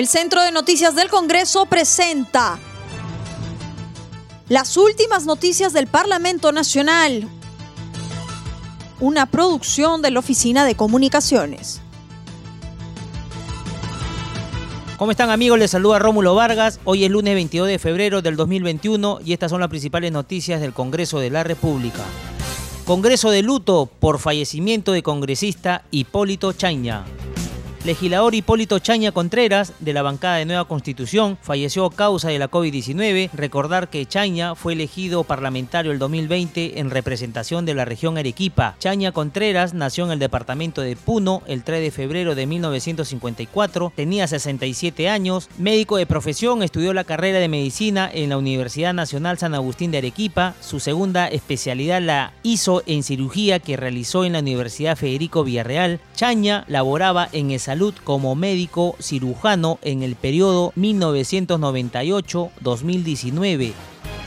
El Centro de Noticias del Congreso presenta las últimas noticias del Parlamento Nacional, una producción de la Oficina de Comunicaciones. ¿Cómo están amigos? Les saluda Rómulo Vargas. Hoy es lunes 22 de febrero del 2021 y estas son las principales noticias del Congreso de la República. Congreso de luto por fallecimiento de congresista Hipólito Chaña. Legislador Hipólito Chaña Contreras, de la bancada de Nueva Constitución, falleció a causa de la COVID-19. Recordar que Chaña fue elegido parlamentario el 2020 en representación de la región Arequipa. Chaña Contreras nació en el departamento de Puno el 3 de febrero de 1954. Tenía 67 años. Médico de profesión, estudió la carrera de medicina en la Universidad Nacional San Agustín de Arequipa. Su segunda especialidad la hizo en cirugía que realizó en la Universidad Federico Villarreal. Chaña laboraba en esa como médico cirujano en el periodo 1998-2019.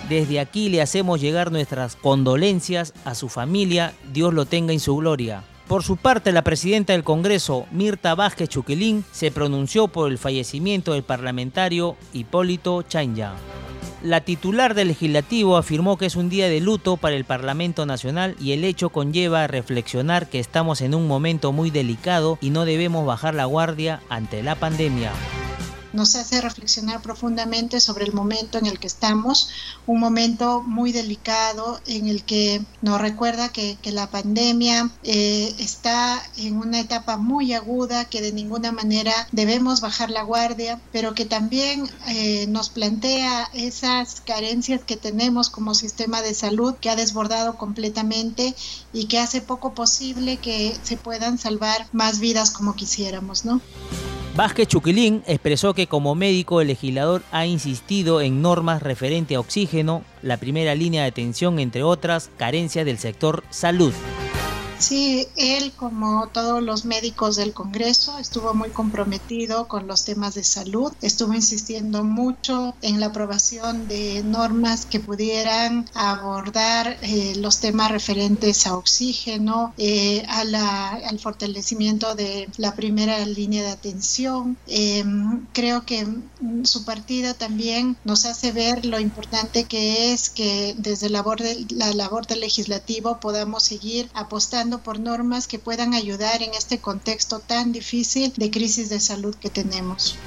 Desde aquí le hacemos llegar nuestras condolencias a su familia, Dios lo tenga en su gloria. Por su parte, la presidenta del Congreso, Mirta Vázquez Chuquilín, se pronunció por el fallecimiento del parlamentario Hipólito Chanya. La titular del legislativo afirmó que es un día de luto para el Parlamento Nacional y el hecho conlleva a reflexionar que estamos en un momento muy delicado y no debemos bajar la guardia ante la pandemia nos hace reflexionar profundamente sobre el momento en el que estamos, un momento muy delicado en el que nos recuerda que, la pandemia eh, está en una etapa muy aguda, que de ninguna manera debemos bajar la guardia, pero que también eh, nos plantea esas carencias que tenemos como sistema de salud que ha desbordado completamente y que hace poco posible que se puedan salvar más vidas como quisiéramos, ¿no? Vázquez Chuquilín expresó que como médico el legislador ha insistido en normas referente a oxígeno, la primera línea de atención, entre otras, carencias del sector salud. Sí, él, como todos los médicos del Congreso, estuvo muy comprometido con los temas de salud, estuvo insistiendo mucho en la aprobación de normas que pudieran abordar eh, los temas referentes a oxígeno, eh, a al fortalecimiento de la primera línea de atención. Em, creo que su partida también nos hace ver lo importante que es que desde la labor, de, la labor del legislativo podamos seguir apostando por normas que puedan ayudar en este contexto tan difícil de crisis de salud que tenemos.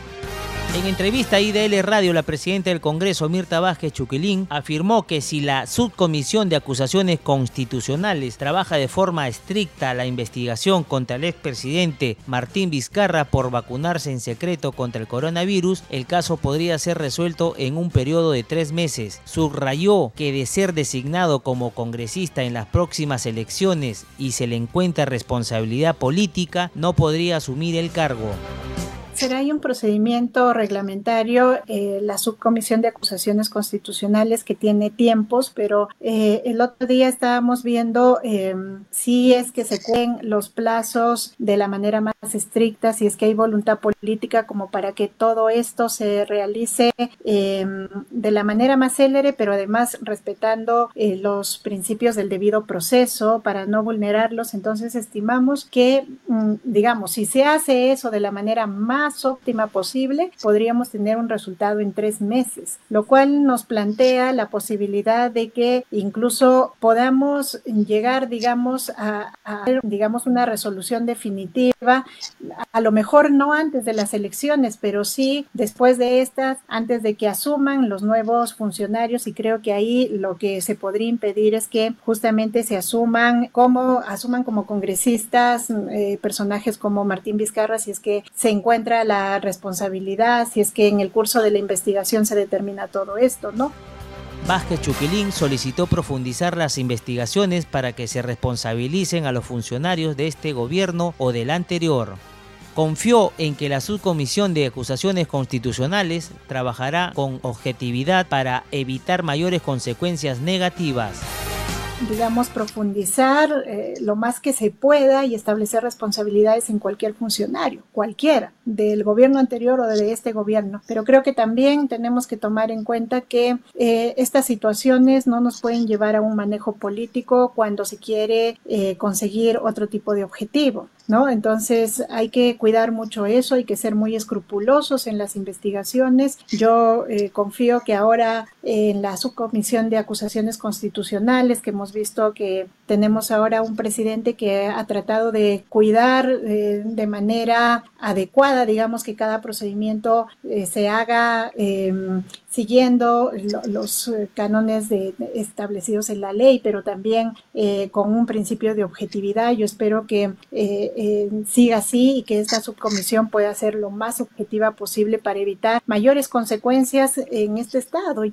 En entrevista a IDL Radio, la presidenta del Congreso, Mirta Vázquez Chuquilín, afirmó que si la subcomisión de acusaciones constitucionales trabaja de forma estricta la investigación contra el expresidente Martín Vizcarra por vacunarse en secreto contra el coronavirus, el caso podría ser resuelto en un periodo de tres meses. Subrayó que de ser designado como congresista en las próximas elecciones y se le encuentra responsabilidad política, no podría asumir el cargo. Será ahí un procedimiento reglamentario, eh, la subcomisión de acusaciones constitucionales que tiene tiempos, pero eh, el otro día estábamos viendo em, si es que se cumplen los plazos de la manera más estricta, si es que hay voluntad política como para que todo esto se realice em, de la manera más célere, pero además respetando eh, los principios del debido proceso para no vulnerarlos. Entonces estimamos que, mm, digamos, si se hace eso de la manera más óptima posible, podríamos tener un resultado en tres meses, lo cual nos plantea la posibilidad de que incluso podamos llegar, digamos, a, digamos, una resolución definitiva, a lo mejor no antes de las elecciones, pero sí después de estas, antes de que asuman los nuevos funcionarios y creo que ahí lo que se podría impedir es que justamente se asuman como, asuman como congresistas eh, personajes como Martín Vizcarra si es que se encuentra la responsabilidad si es que en el curso de la investigación se determina todo esto, ¿no? Vázquez Chuquilín solicitó profundizar las investigaciones para que se responsabilicen a los funcionarios de este gobierno o del anterior. Confió en que la subcomisión de acusaciones constitucionales trabajará con objetividad para evitar mayores consecuencias negativas digamos, profundizar eh, lo más que se pueda y establecer responsabilidades en cualquier funcionario, cualquiera, del gobierno anterior o de este gobierno. Pero creo que también tenemos que tomar en cuenta que eh, estas situaciones no nos pueden llevar a un manejo político cuando se quiere eh, conseguir otro tipo de objetivo. ¿No? Entonces hay que cuidar mucho eso, hay que ser muy escrupulosos en las investigaciones. Yo eh, confío que ahora en la subcomisión de acusaciones constitucionales, que hemos visto que tenemos ahora un presidente que ha tratado de cuidar eh, de manera adecuada, digamos que cada procedimiento eh, se haga em, siguiendo los cánones de, establecidos en la ley, pero también con un principio de objetividad. Yo espero que eh, siga así y que esta subcomisión pueda ser lo más objetiva posible para evitar mayores consecuencias en este estado.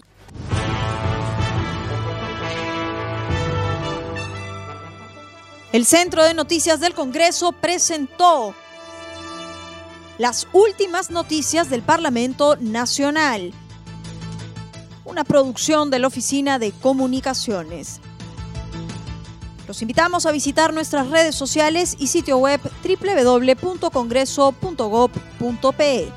El Centro de Noticias del Congreso presentó las últimas noticias del Parlamento Nacional, una producción de la Oficina de Comunicaciones. Los invitamos a visitar nuestras redes sociales y sitio web www.congreso.gov.pe.